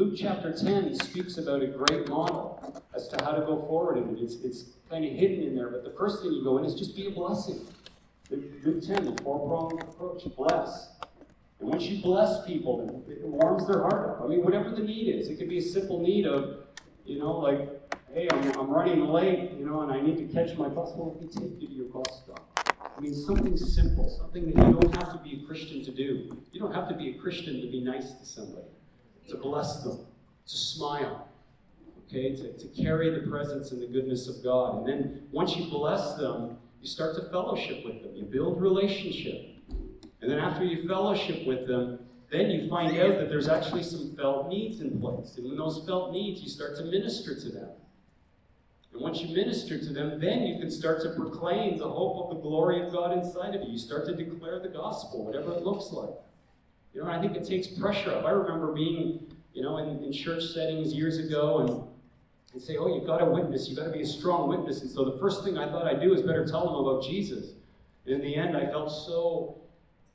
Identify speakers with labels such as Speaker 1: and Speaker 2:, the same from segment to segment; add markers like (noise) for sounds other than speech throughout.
Speaker 1: Luke chapter 10 speaks about a great model as to how to go forward, and it's, it's kind of hidden in there. But the first thing you go in is just be a blessing. Luke 10, the four pronged approach bless. And once you bless people, it warms their heart up. I mean, whatever the need is, it could be a simple need of, you know, like, hey, I'm, I'm running late, you know, and I need to catch my bus. Well, let me take you to your bus stop. I mean, something simple, something that you don't have to be a Christian to do. You don't have to be a Christian to be nice to somebody, to bless them, to smile, okay, to, to carry the presence and the goodness of God. And then once you bless them, you start to fellowship with them, you build relationship. And then after you fellowship with them, then you find out that there's actually some felt needs in place. And when those felt needs, you start to minister to them. And once you minister to them, then you can start to proclaim the hope of the glory of God inside of you. You start to declare the gospel, whatever it looks like. You know, I think it takes pressure off. I remember being, you know, in, in church settings years ago and, and say, oh, you've got to witness. You've got to be a strong witness. And so the first thing I thought I'd do is better tell them about Jesus. And in the end, I felt so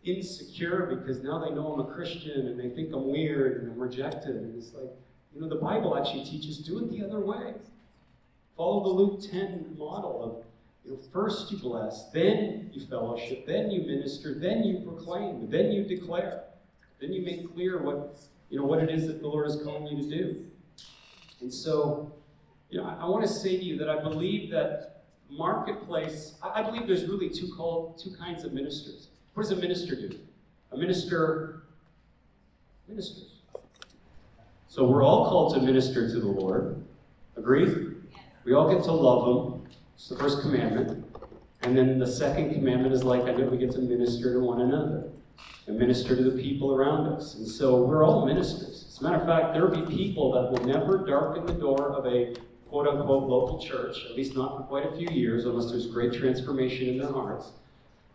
Speaker 1: insecure because now they know I'm a Christian and they think I'm weird and I'm rejected. And it's like, you know, the Bible actually teaches do it the other way. Follow the Luke 10 model of you know, first you bless, then you fellowship, then you minister, then you proclaim, then you declare, then you make clear what you know what it is that the Lord is calling you to do. And so, you know, I, I want to say to you that I believe that marketplace. I, I believe there's really two called two kinds of ministers. What does a minister do? A minister ministers. So we're all called to minister to the Lord. Agreed? We all get to love Him. It's the first commandment. And then the second commandment is like I know we get to minister to one another and minister to the people around us. And so we're all ministers. As a matter of fact, there will be people that will never darken the door of a quote unquote local church, at least not for quite a few years, unless there's great transformation in their hearts.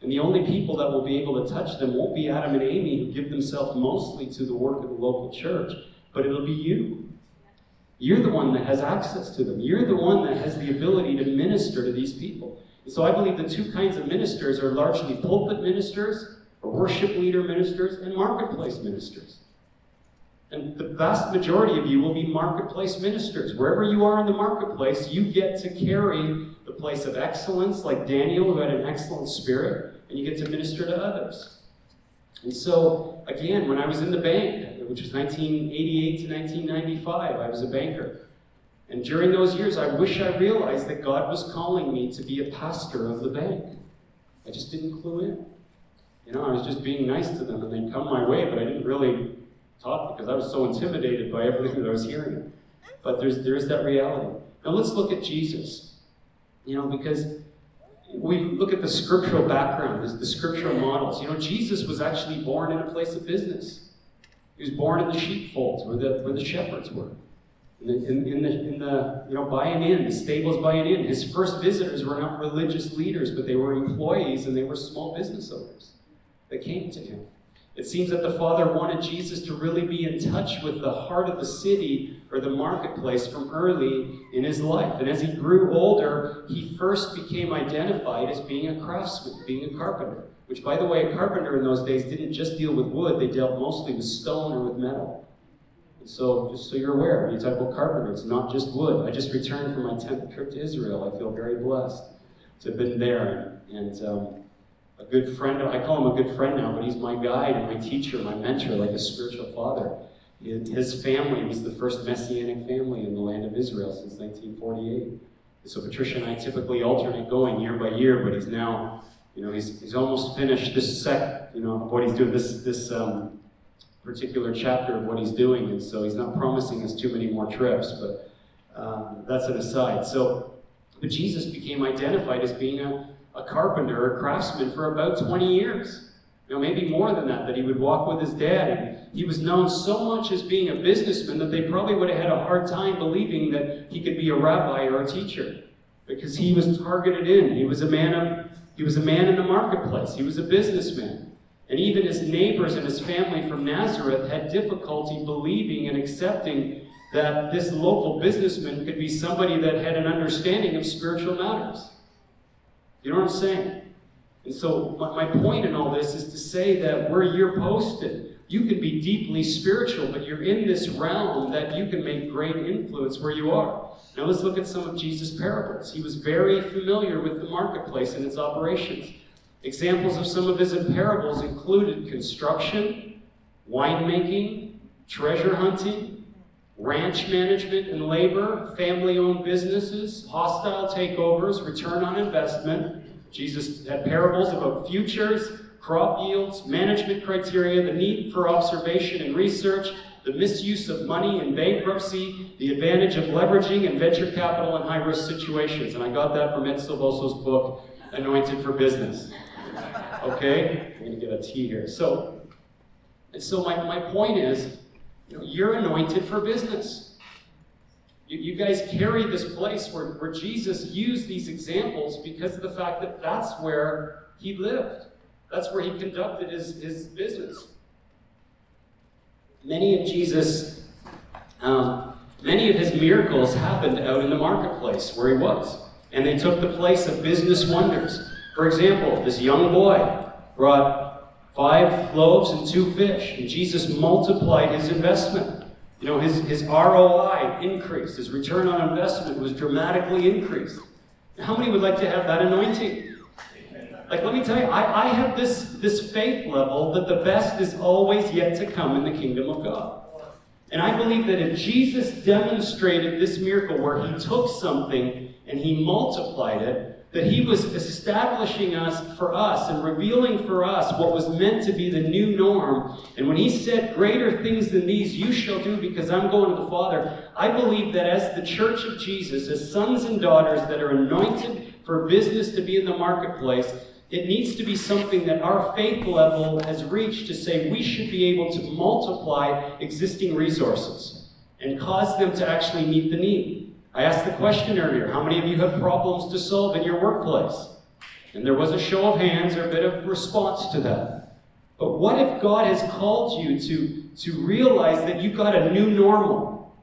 Speaker 1: And the only people that will be able to touch them won't be Adam and Amy, who give themselves mostly to the work of the local church, but it'll be you. You're the one that has access to them. You're the one that has the ability to minister to these people. And so I believe the two kinds of ministers are largely pulpit ministers, worship leader ministers, and marketplace ministers. And the vast majority of you will be marketplace ministers. Wherever you are in the marketplace, you get to carry the place of excellence, like Daniel, who had an excellent spirit, and you get to minister to others. And so, again, when I was in the bank, which was 1988 to 1995, I was a banker. And during those years, I wish I realized that God was calling me to be a pastor of the bank. I just didn't clue in. You know, I was just being nice to them, and they'd come my way, but I didn't really talk because I was so intimidated by everything that I was hearing. But there's, there is that reality. Now let's look at Jesus. You know, because we look at the scriptural background, the scriptural models. You know, Jesus was actually born in a place of business. He was born in the sheepfolds where the, where the shepherds were. In the, in, in, the, in the, you know, by an inn, the stables by an inn. His first visitors were not religious leaders, but they were employees and they were small business owners that came to him. It seems that the Father wanted Jesus to really be in touch with the heart of the city or the marketplace from early in his life. And as he grew older, he first became identified as being a craftsman, being a carpenter. Which, by the way, a carpenter in those days didn't just deal with wood, they dealt mostly with stone or with metal. And so, just so you're aware, when you talk about carpenter, it's not just wood. I just returned from my 10th trip to Israel. I feel very blessed to have been there. And um, a good friend, I call him a good friend now, but he's my guide and my teacher, my mentor, like a spiritual father. His family was the first Messianic family in the land of Israel since 1948. So Patricia and I typically alternate going year by year, but he's now you know, he's, he's almost finished this sec, you know, what he's doing, this, this um, particular chapter of what he's doing, and so he's not promising us too many more trips, but um, that's an aside. So, but Jesus became identified as being a, a carpenter, a craftsman for about 20 years. You know, maybe more than that, that he would walk with his dad. And he was known so much as being a businessman that they probably would have had a hard time believing that he could be a rabbi or a teacher because he was targeted in. He was a man of he was a man in the marketplace, he was a businessman. And even his neighbors and his family from Nazareth had difficulty believing and accepting that this local businessman could be somebody that had an understanding of spiritual matters. You know what I'm saying? And so, my, point in all this is to say that where you're posted, you can be deeply spiritual, but you're in this realm that you can make great influence where you are. Now let's look at some of Jesus' parables. He was very familiar with the marketplace and its operations. Examples of some of his parables included construction, winemaking, treasure hunting, ranch management and labor, family owned businesses, hostile takeovers, return on investment. Jesus had parables about futures, crop yields, management criteria, the need for observation and research, the misuse of money and bankruptcy, the advantage of leveraging and venture capital in high risk situations. And I got that from Ed Silvoso's book, Anointed for Business. Okay? I'm going to get a T here. So, and so my, my point is, you know, you're anointed for business. You, you guys carry this place where, where Jesus used these examples because of the fact that that's where he lived. That's where he conducted his, his business. Many of Jesus, um, many of his miracles happened out in the marketplace where he was. And they took the place of business wonders. For example, this young boy brought five loaves and two fish, and Jesus multiplied his investment. You know, his, his ROI increased, his return on investment was dramatically increased. How many would like to have that anointing? Like, let me tell you, I, I have this, this faith level that the best is always yet to come in the kingdom of God. And I believe that if Jesus demonstrated this miracle where he took something and he multiplied it, that he was establishing us for us and revealing for us what was meant to be the new norm. And when he said, Greater things than these you shall do because I'm going to the Father, I believe that as the church of Jesus, as sons and daughters that are anointed for business to be in the marketplace, it needs to be something that our faith level has reached to say we should be able to multiply existing resources and cause them to actually meet the need. I asked the question earlier how many of you have problems to solve in your workplace? And there was a show of hands or a bit of response to that. But what if God has called you to, to realize that you've got a new normal?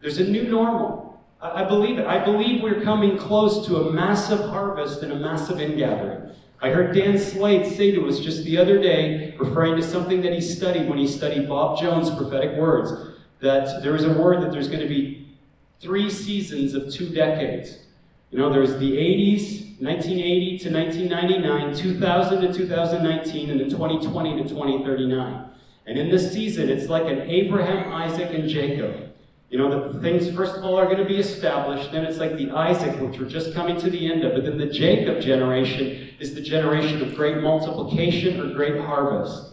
Speaker 1: There's a new normal. I, I believe it. I believe we're coming close to a massive harvest and a massive ingathering. I heard Dan Slade say to us just the other day, referring to something that he studied when he studied Bob Jones' prophetic words, that there is a word that there's going to be three seasons of two decades. You know, there's the 80s, 1980 to 1999, 2000 to 2019, and then 2020 to 2039. And in this season, it's like an Abraham, Isaac, and Jacob. You know, the things, first of all, are going to be established. Then it's like the Isaac, which we're just coming to the end of. But then the Jacob generation is the generation of great multiplication or great harvest.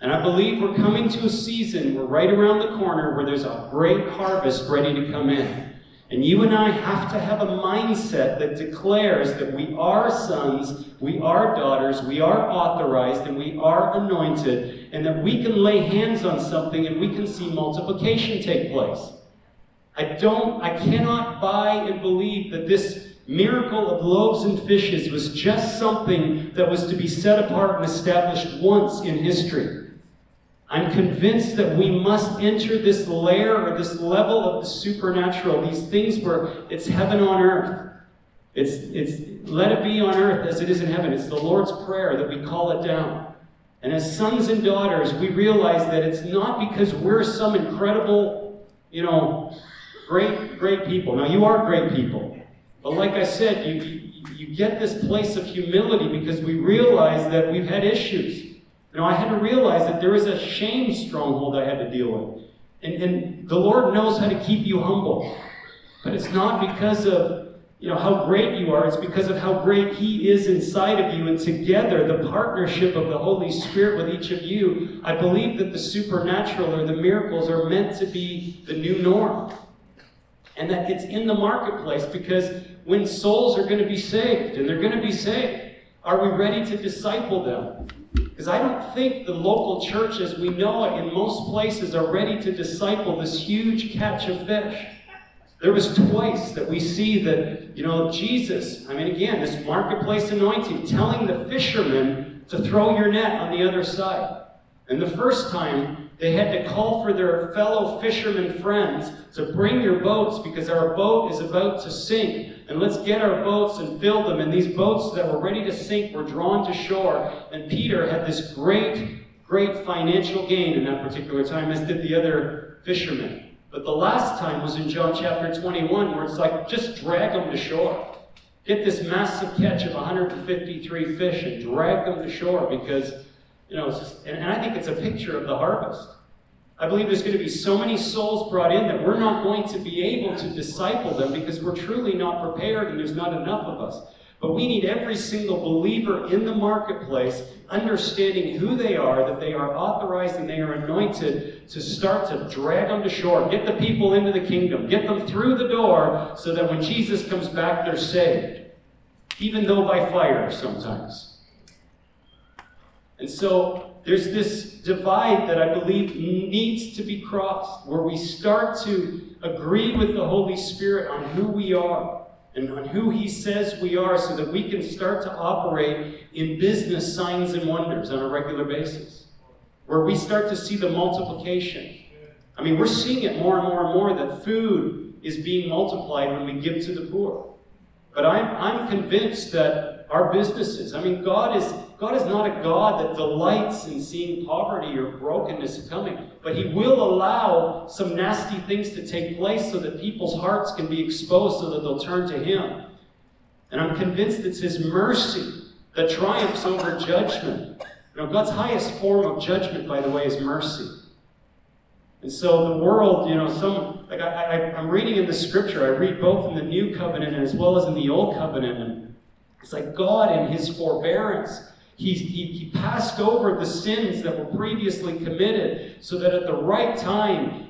Speaker 1: And I believe we're coming to a season, we're right around the corner where there's a great harvest ready to come in. And you and I have to have a mindset that declares that we are sons, we are daughters, we are authorized, and we are anointed, and that we can lay hands on something and we can see multiplication take place. I don't, I cannot buy and believe that this miracle of loaves and fishes was just something that was to be set apart and established once in history. I'm convinced that we must enter this layer or this level of the supernatural, these things where it's heaven on earth. It's, it's let it be on earth as it is in heaven. It's the Lord's Prayer that we call it down. And as sons and daughters, we realize that it's not because we're some incredible, you know, great, great people. Now, you are great people. But like I said, you, you, you get this place of humility because we realize that we've had issues. You know, I had to realize that there was a shame stronghold I had to deal with. And, and the Lord knows how to keep you humble. But it's not because of you know how great you are, it's because of how great He is inside of you. And together, the partnership of the Holy Spirit with each of you, I believe that the supernatural or the miracles are meant to be the new norm. And that it's in the marketplace because when souls are going to be saved, and they're going to be saved, are we ready to disciple them? Because I don't think the local churches we know it in most places are ready to disciple this huge catch of fish. There was twice that we see that, you know, Jesus, I mean, again, this marketplace anointing, telling the fishermen to throw your net on the other side. And the first time, they had to call for their fellow fishermen friends to bring your boats because our boat is about to sink and let's get our boats and fill them. And these boats that were ready to sink were drawn to shore. And Peter had this great, great financial gain in that particular time, as did the other fishermen. But the last time was in John chapter 21, where it's like, just drag them to shore. Get this massive catch of 153 fish and drag them to shore because, you know, just, and, and I think it's a picture of the harvest. I believe there's going to be so many souls brought in that we're not going to be able to disciple them because we're truly not prepared and there's not enough of us. But we need every single believer in the marketplace understanding who they are, that they are authorized and they are anointed to start to drag them to shore, get the people into the kingdom, get them through the door so that when Jesus comes back, they're saved, even though by fire sometimes. And so there's this divide that I believe needs to be crossed, where we start to agree with the Holy Spirit on who we are and on who He says we are so that we can start to operate in business signs and wonders on a regular basis. Where we start to see the multiplication. I mean, we're seeing it more and more and more that food is being multiplied when we give to the poor. But I'm, I'm convinced that our businesses, I mean, God is God is not a God that delights in seeing poverty or brokenness coming, but He will allow some nasty things to take place so that people's hearts can be exposed so that they'll turn to Him. And I'm convinced it's His mercy that triumphs over judgment. You know, God's highest form of judgment, by the way, is mercy. And so the world, you know, some like I, I, I'm reading in the scripture, I read both in the new covenant as well as in the old covenant, and it's like God in His forbearance he, he, he passed over the sins that were previously committed so that at the right time,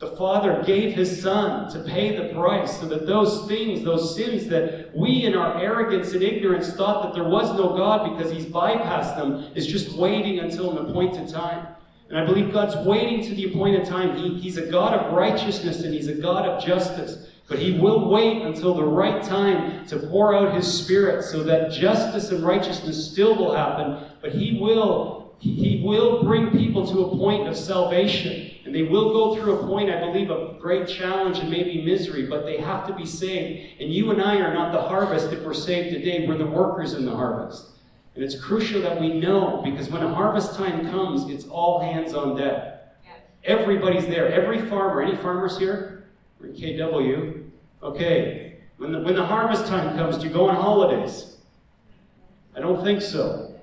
Speaker 1: the Father gave His Son to pay the price so that those things, those sins that we in our arrogance and ignorance thought that there was no God because He's bypassed them, is just waiting until an appointed time. And I believe God's waiting to the appointed time. He, he's a God of righteousness and He's a God of justice. But he will wait until the right time to pour out his spirit so that justice and righteousness still will happen, but he will he will bring people to a point of salvation. And they will go through a point, I believe, of great challenge and maybe misery, but they have to be saved. And you and I are not the harvest if we're saved today. We're the workers in the harvest. And it's crucial that we know because when a harvest time comes, it's all hands on deck. Everybody's there. Every farmer, any farmers here? Or KW, Okay, when the, when the harvest time comes, do you go on holidays? I don't think so.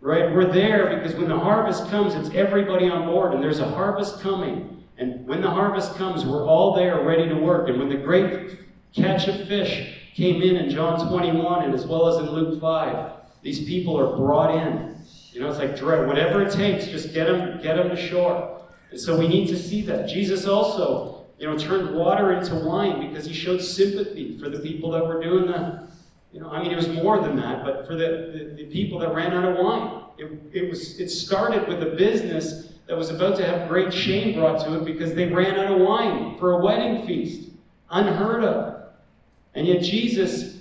Speaker 1: Right? We're there because when the harvest comes, it's everybody on board, and there's a harvest coming. And when the harvest comes, we're all there ready to work. And when the great catch of fish came in in John 21 and as well as in Luke 5, these people are brought in. You know, it's like whatever it takes, just get them, get them to shore. And so we need to see that. Jesus also you know, turned water into wine because he showed sympathy for the people that were doing the, you know, I mean, it was more than that, but for the, the, the people that ran out of wine. It, it, was, it started with a business that was about to have great shame brought to it because they ran out of wine for a wedding feast. Unheard of. And yet Jesus,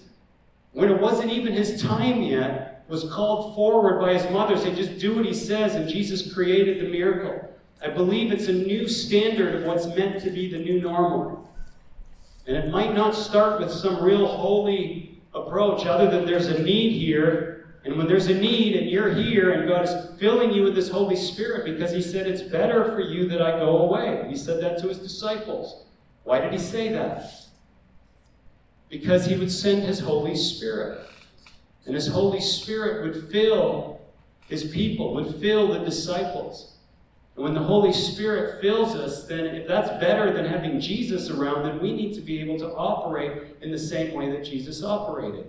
Speaker 1: when it wasn't even his time yet, was called forward by his mother, saying, just do what he says, and Jesus created the miracle. I believe it's a new standard of what's meant to be the new normal. And it might not start with some real holy approach, other than there's a need here. And when there's a need and you're here and God is filling you with His Holy Spirit because He said it's better for you that I go away. He said that to His disciples. Why did He say that? Because He would send His Holy Spirit. And His Holy Spirit would fill His people, would fill the disciples. And when the Holy Spirit fills us, then if that's better than having Jesus around, then we need to be able to operate in the same way that Jesus operated.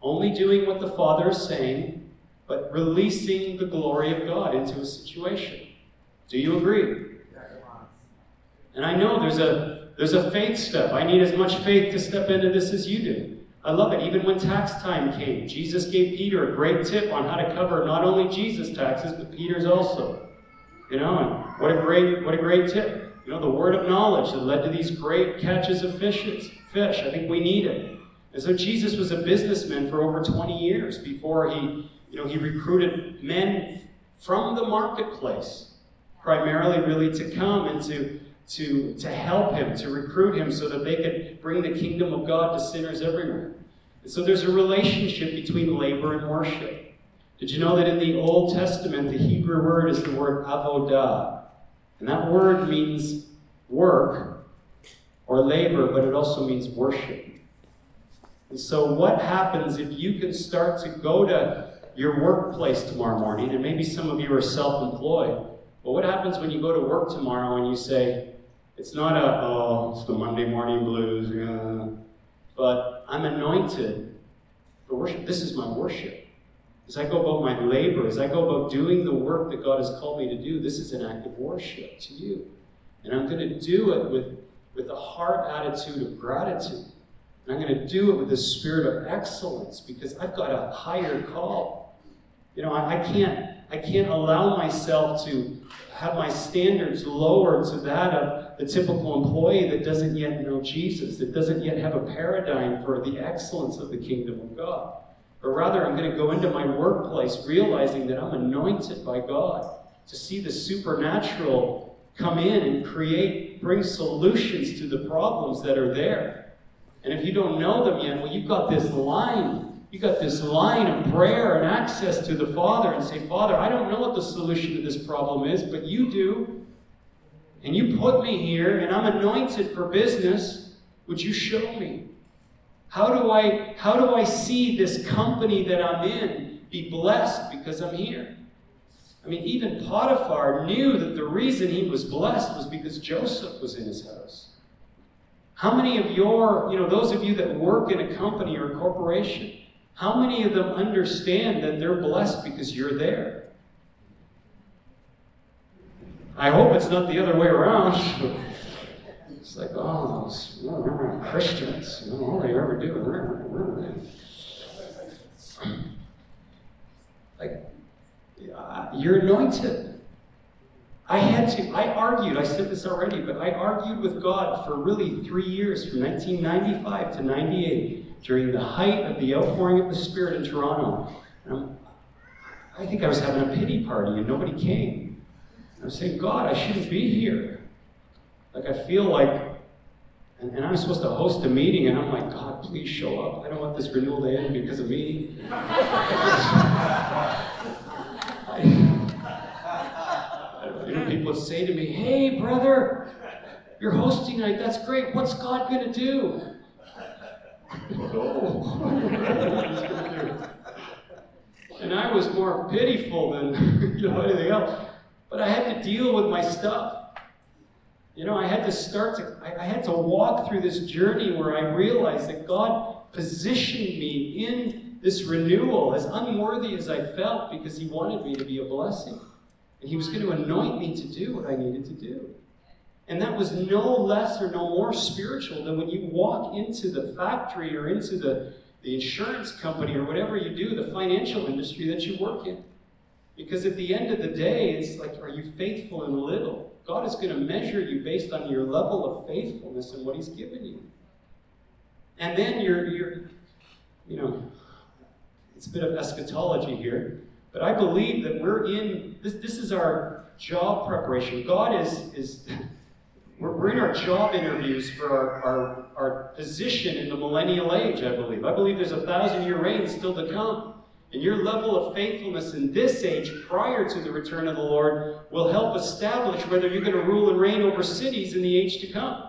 Speaker 1: Only doing what the Father is saying, but releasing the glory of God into a situation. Do you agree? And I know there's a there's a faith step. I need as much faith to step into this as you do. I love it. Even when tax time came, Jesus gave Peter a great tip on how to cover not only Jesus' taxes, but Peter's also. You know, and what a great, what a great tip. You know, the word of knowledge that led to these great catches of fishes, fish. I think we need it. And so Jesus was a businessman for over 20 years before he, you know, he recruited men from the marketplace, primarily really to come and to, to, to help him, to recruit him so that they could bring the kingdom of God to sinners everywhere. And so there's a relationship between labor and worship. Did you know that in the Old Testament, the Hebrew word is the word avodah? And that word means work or labor, but it also means worship. And so, what happens if you can start to go to your workplace tomorrow morning, and maybe some of you are self employed, but what happens when you go to work tomorrow and you say, it's not a, oh, it's the Monday morning blues, yeah. but I'm anointed for worship. This is my worship. As I go about my labor, as I go about doing the work that God has called me to do, this is an act of worship to you. And I'm going to do it with, with a heart attitude of gratitude. And I'm going to do it with a spirit of excellence because I've got a higher call. You know, I, I can't I can't allow myself to have my standards lowered to that of the typical employee that doesn't yet know Jesus, that doesn't yet have a paradigm for the excellence of the kingdom of God. But rather, I'm going to go into my workplace realizing that I'm anointed by God to see the supernatural come in and create, bring solutions to the problems that are there. And if you don't know them yet, well, you've got this line You've got this line of prayer and access to the Father and say, Father, I don't know what the solution to this problem is, but you do. And you put me here, and I'm anointed for business. Would you show me? How do I how do I see this company that I'm in be blessed because I'm here? I mean, even Potiphar knew that the reason he was blessed was because Joseph was in his house. How many of your, you know, those of you that work in a company or a corporation, how many of them understand that they're blessed because you're there? I hope it's not the other way around. (laughs) it's like, oh, those well, Christians, you know, all they ever do. Like, uh, you're anointed. I had to, I argued, I said this already, but I argued with God for really three years, from 1995 to 98 during the height of the outpouring of the Spirit in Toronto. And I think I was having a pity party and nobody came. I was saying, God, I shouldn't be here. Like, I feel like, and, and I'm supposed to host a meeting, and I'm like, God, please show up. I don't want this renewal to end because of me. (laughs) you know, people say to me, hey, brother, you're hosting tonight. That's great. What's God going to do? (laughs) and I was more pitiful than (laughs) you know anything else. But I had to deal with my stuff. You know, I had to start to I, I had to walk through this journey where I realized that God positioned me in this renewal as unworthy as I felt because He wanted me to be a blessing. And He was going to anoint me to do what I needed to do. And that was no less or no more spiritual than when you walk into the factory or into the, the insurance company or whatever you do, the financial industry that you work in. Because at the end of the day, it's like, are you faithful in little? God is going to measure you based on your level of faithfulness and what He's given you. And then you're, you're you know, it's a bit of eschatology here, but I believe that we're in, this, this is our job preparation. God is, is we're, we're in our job interviews for our, our, our position in the millennial age, I believe. I believe there's a thousand year reign still to come. And your level of faithfulness in this age, prior to the return of the Lord, will help establish whether you're going to rule and reign over cities in the age to come.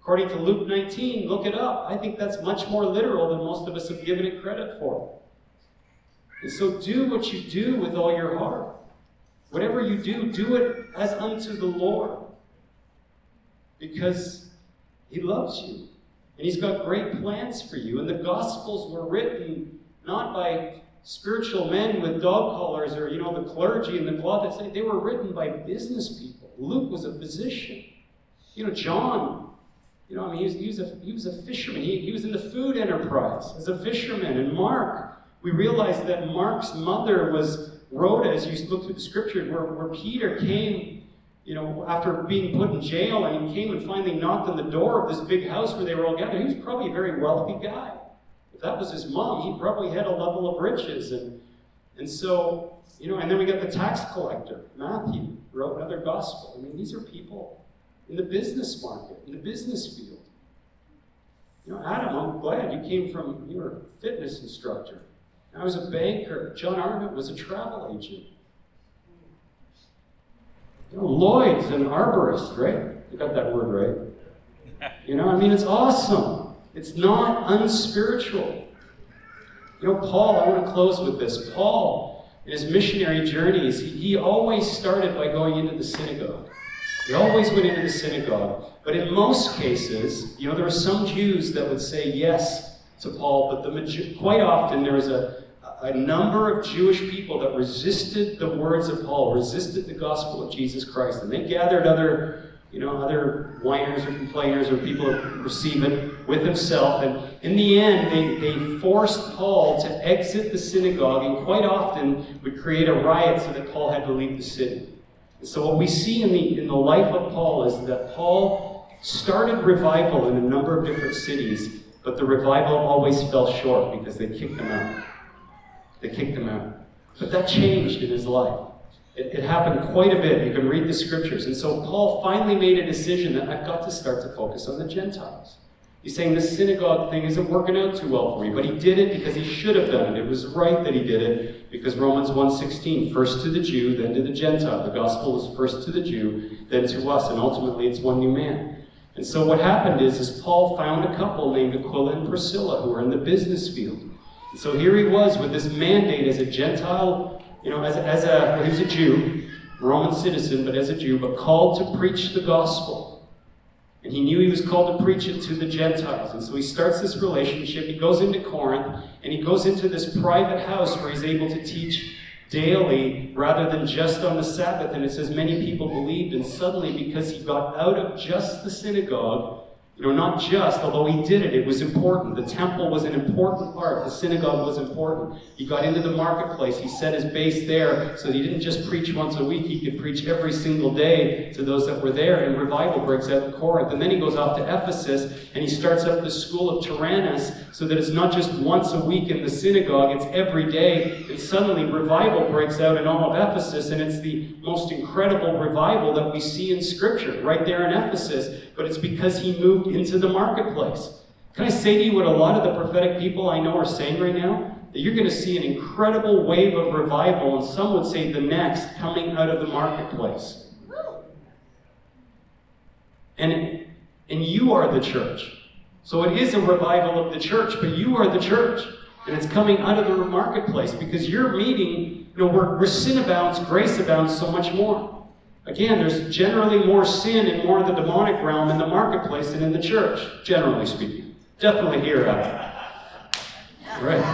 Speaker 1: According to Luke 19, look it up. I think that's much more literal than most of us have given it credit for. And so do what you do with all your heart. Whatever you do, do it as unto the Lord because He loves you. And He's got great plans for you. And the Gospels were written not by spiritual men with dog collars or, you know, the clergy and the cloth. They were written by business people. Luke was a physician. You know, John, you know, I mean, he was, he was, a, he was a fisherman. He, he was in the food enterprise as a fisherman. And Mark, we realize that Mark's mother was Rhoda, as you look through the scripture, where, where Peter came you know, after being put in jail, and he came and finally knocked on the door of this big house where they were all gathered. He was probably a very wealthy guy. If that was his mom, he probably had a level of riches. And, and so, you know, and then we got the tax collector, Matthew, wrote another gospel. I mean, these are people in the business market, in the business field. You know, Adam, I'm glad you came from, you were a fitness instructor. I was a banker. John Arnott was a travel agent. You know, Lloyd's an arborist, right? You got that word right. You know, I mean, it's awesome. It's not unspiritual. You know, Paul, I want to close with this. Paul, in his missionary journeys, he, he always started by going into the synagogue. He always went into the synagogue. But in most cases, you know, there were some Jews that would say yes to Paul, but the, quite often there was a, a number of Jewish people that resisted the words of Paul, resisted the gospel of Jesus Christ, and they gathered other, you know, other whiners or complainers or people who it with himself. And in the end, they, they forced Paul to exit the synagogue, and quite often would create a riot so that Paul had to leave the city. And so what we see in the in the life of Paul is that Paul started revival in a number of different cities, but the revival always fell short because they kicked him out. They kicked him out. But that changed in his life. It, it, happened quite a bit. You can read the scriptures. And so Paul finally made a decision that I've got to start to focus on the Gentiles. He's saying this synagogue thing isn't working out too well for me, but he did it because he should have done it. It was right that he did it because Romans 1:16, first to the Jew, then to the Gentile. The gospel is first to the Jew, then to us, and ultimately it's one new man. And so what happened is, is Paul found a couple named Aquila and Priscilla who were in the business field. And So here he was with this mandate as a Gentile, you know, as a, as a well, he was a Jew, Roman citizen, but as a Jew, but called to preach the gospel. And he knew he was called to preach it to the Gentiles. And so he starts this relationship. He goes into Corinth, and he goes into this private house where he's able to teach daily rather than just on the Sabbath. And it says many people believed, and suddenly, because he got out of just the synagogue you know, not just, although he did it, it was important. The temple was an important part. The synagogue was important. He got into the marketplace. He set his base there so he didn't just preach once a week. He could preach every single day to those that were there. And revival breaks out in Corinth. And then he goes off to Ephesus and he starts up the school of Tyrannus so that it's not just once a week in the synagogue, it's every day. And suddenly revival breaks out in all of Ephesus. And it's the most incredible revival that we see in Scripture right there in Ephesus. But it's because he moved into the marketplace. Can I say to you what a lot of the prophetic people I know are saying right now? That you're going to see an incredible wave of revival, and some would say the next, coming out of the marketplace. And, and you are the church. So it is a revival of the church, but you are the church. And it's coming out of the marketplace because you're meeting, you know, where, where sin abounds, grace abounds so much more. Again, there's generally more sin and more of the demonic realm in the marketplace than in the church, generally speaking. Definitely here. Uh, right?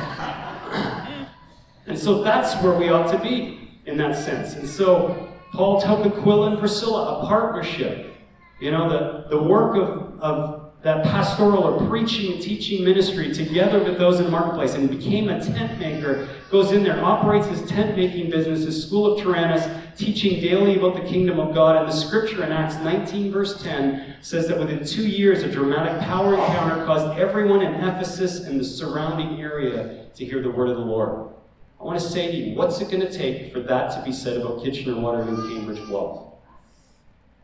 Speaker 1: And so that's where we ought to be in that sense. And so Paul took Aquila and Priscilla, a partnership. You know, the, the work of, of that pastoral or preaching and teaching ministry together with those in the marketplace and became a tent maker, goes in there, operates his tent making business, his school of Tyrannus, teaching daily about the kingdom of God. And the scripture in Acts 19, verse 10 says that within two years, a dramatic power encounter caused everyone in Ephesus and the surrounding area to hear the word of the Lord. I want to say to you, what's it going to take for that to be said about Kitchener, Waterloo, Cambridge, Guelph?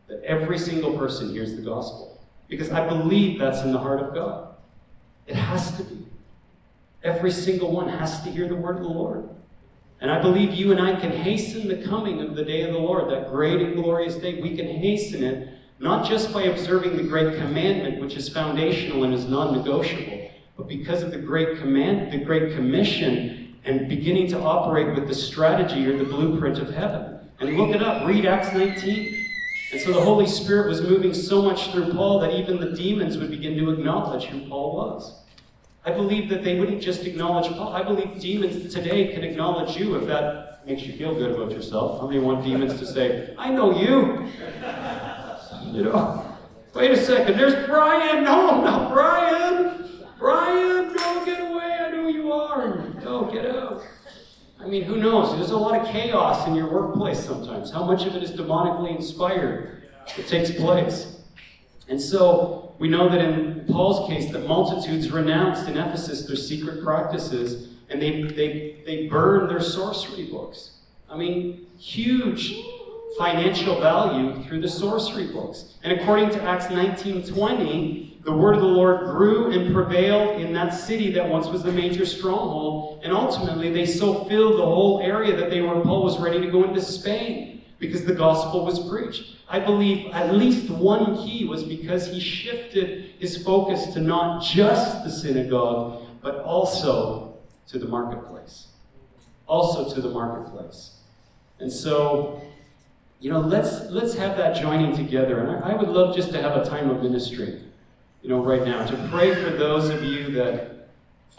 Speaker 1: That every single person hears the gospel. Because I believe that's in the heart of God. It has to be. Every single one has to hear the word of the Lord. And I believe you and I can hasten the coming of the day of the Lord, that great and glorious day. We can hasten it not just by observing the great commandment, which is foundational and is non negotiable, but because of the great command, the great commission, and beginning to operate with the strategy or the blueprint of heaven. And look it up. Read Acts 19. And so the Holy Spirit was moving so much through Paul that even the demons would begin to acknowledge who Paul was. I believe that they wouldn't just acknowledge Paul. I believe demons today can acknowledge you if that makes you feel good about yourself. How many want demons to say, I know you? (laughs) You know? Wait a second, there's Brian. No, not Brian. Brian, no, get away. I know you are. No, get out. I mean, who knows? There's a lot of chaos in your workplace sometimes. How much of it is demonically inspired that takes place? And so we know that in Paul's case, that multitudes renounced in Ephesus their secret practices and they, they, they burned their sorcery books. I mean, huge financial value through the sorcery books. And according to Acts 19:20, the word of the Lord grew and prevailed in that city that once was the major stronghold, and ultimately they so filled the whole area that they were Paul was ready to go into Spain because the gospel was preached. I believe at least one key was because he shifted his focus to not just the synagogue, but also to the marketplace. Also to the marketplace. And so you know, let's let's have that joining together. And I, I, would love just to have a time of ministry, you know, right now, to pray for those of you that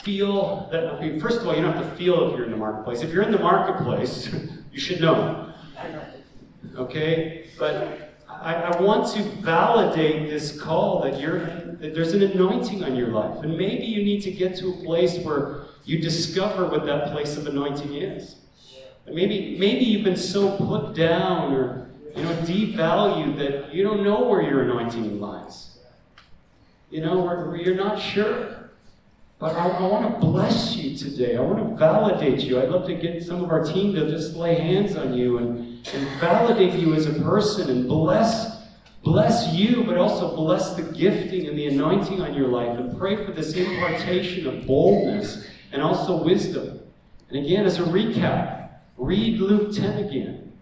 Speaker 1: feel that first of all, you don't have to feel if you're in the marketplace. If you're in the marketplace, (laughs) you should know. Okay? But I, I want to validate this call that you're that there's an anointing on your life. And maybe you need to get to a place where you discover what that place of anointing is. Maybe, maybe you've been so put down or you know, devalued that you don't know where your anointing lies. You know, where, where you're not sure. But I, I want to bless you today. I want to validate you. I'd love to get some of our team to just lay hands on you and, and validate you as a person and bless bless you, but also bless the gifting and the anointing on your life and pray for this impartation of boldness and also wisdom. And again, as a recap, Read Luke 10 again.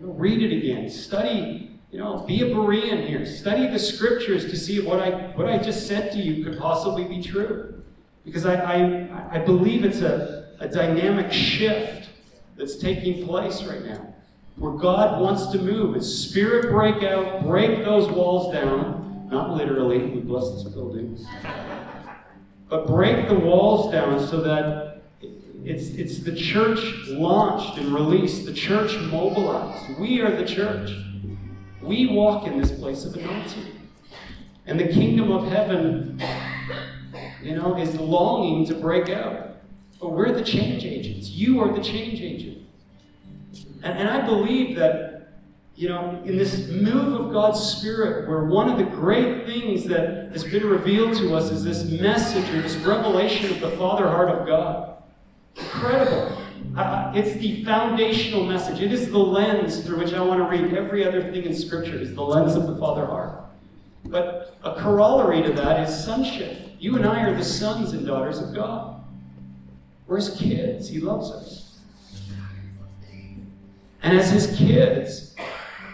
Speaker 1: Read it again. Study, you know, be a Berean here. Study the scriptures to see what I what I just said to you could possibly be true. Because I, I, I believe it's a, a dynamic shift that's taking place right now. Where God wants to move. His spirit break out, break those walls down. Not literally, we bless this building. But break the walls down so that it's, it's the church launched and released, the church mobilized. We are the church. We walk in this place of anointing. And the kingdom of heaven, you know, is longing to break out. But we're the change agents. You are the change agent. And, and I believe that, you know, in this move of God's Spirit, where one of the great things that has been revealed to us is this message or this revelation of the Father heart of God. Incredible. Uh, it's the foundational message. It is the lens through which I want to read every other thing in Scripture. Is the lens of the Father heart. But a corollary to that is sonship. You and I are the sons and daughters of God. We're his kids. He loves us. And as his kids,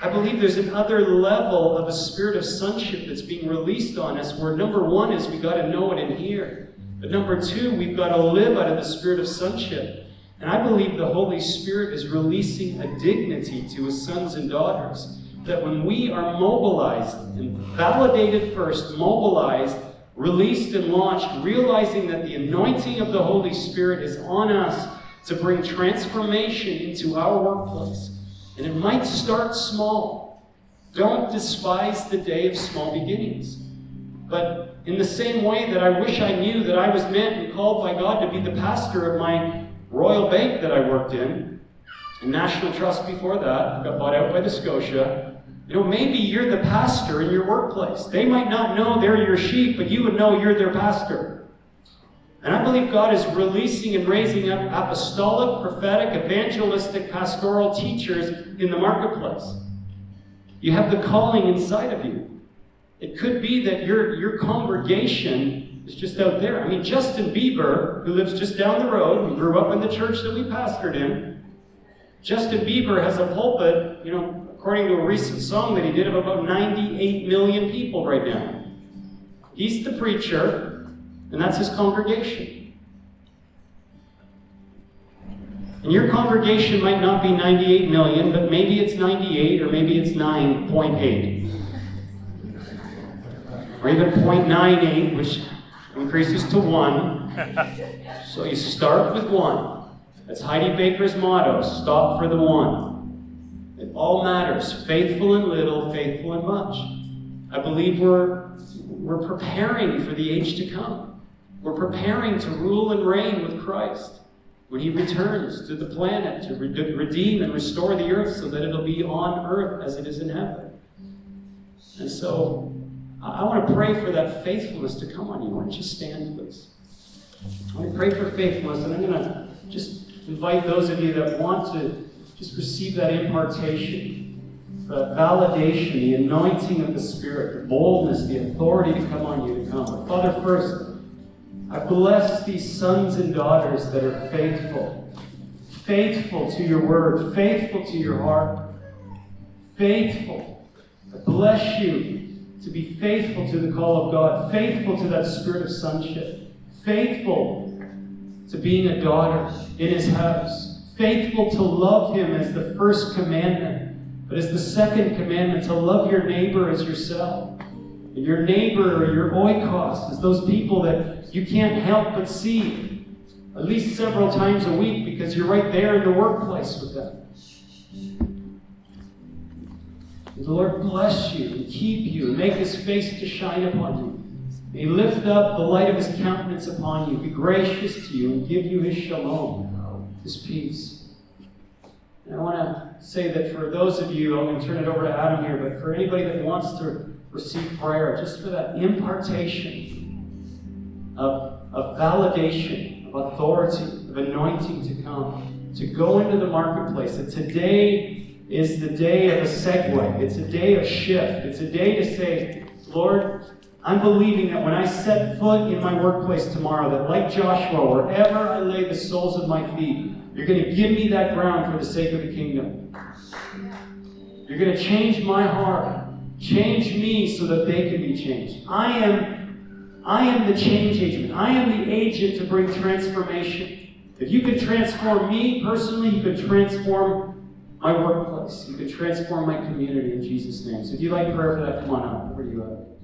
Speaker 1: I believe there's another level of a spirit of sonship that's being released on us where number one is we got to know it and hear. But number two, we've got to live out of the spirit of sonship. And I believe the Holy Spirit is releasing a dignity to his sons and daughters. That when we are mobilized and validated first, mobilized, released, and launched, realizing that the anointing of the Holy Spirit is on us to bring transformation into our workplace. And it might start small. Don't despise the day of small beginnings. But in the same way that I wish I knew that I was meant and called by God to be the pastor of my Royal Bank that I worked in, and National Trust before that, got bought out by the Scotia. You know, maybe you're the pastor in your workplace. They might not know they're your sheep, but you would know you're their pastor. And I believe God is releasing and raising up apostolic, prophetic, evangelistic, pastoral teachers in the marketplace. You have the calling inside of you. It could be that your, your congregation is just out there. I mean, Justin Bieber, who lives just down the road, who grew up in the church that we pastored in, Justin Bieber has a pulpit, you know, according to a recent song that he did, of about 98 million people right now. He's the preacher, and that's his congregation. And your congregation might not be 98 million, but maybe it's 98 or maybe it's 9.8 or even 0.98, which increases to 1. (laughs) So you start with 1. That's Heidi Baker's motto stop for the 1. It all matters faithful in little, faithful in much. I believe we're, we're preparing for the age to come. We're preparing to rule and reign with Christ when he returns to the planet to redeem and restore the earth so that it'll be on earth as it is in heaven. And so I want to pray for that faithfulness to come on you. Why don't you stand, please? I want to pray for faithfulness, and I'm going to just invite those of you that want to just receive that impartation. the validation, the anointing of the Spirit, the boldness, the authority to come on you to come. Father, first, I bless these sons and daughters that are faithful, faithful to your word, faithful to your heart, faithful. I bless you to be faithful to the call of God, faithful to that spirit of sonship, faithful to being a daughter in his house, faithful to love him as the first commandment, but as the second commandment, to love your neighbor as yourself. And your neighbor or your oikos is those people that you can't help but see at least several times a week because you're right there in the workplace with them. May the Lord bless you and keep you and make his face to shine upon you. May he lift up the light of his countenance upon you, be gracious to you, and give you his shalom, his peace. And I want to say that for those of you, I'm going to turn it over to Adam here, but for anybody that wants to receive prayer, just for that impartation of, of validation, of authority, of anointing to come, to go into the marketplace, that today is the day of a segue. It's a day of shift. It's a day to say, Lord, I'm believing that when I set foot in my workplace tomorrow, that like Joshua, wherever I lay the soles of my feet, you're going to give me that ground for the sake of the kingdom. You're going to change my heart. Change me so that they can be changed. I am, I am the change agent. I am the agent to bring transformation. If you can transform me personally, you can transform my workplace. You can transform my community in Jesus' name. So if you'd like prayer for that, come on up. Where are you at?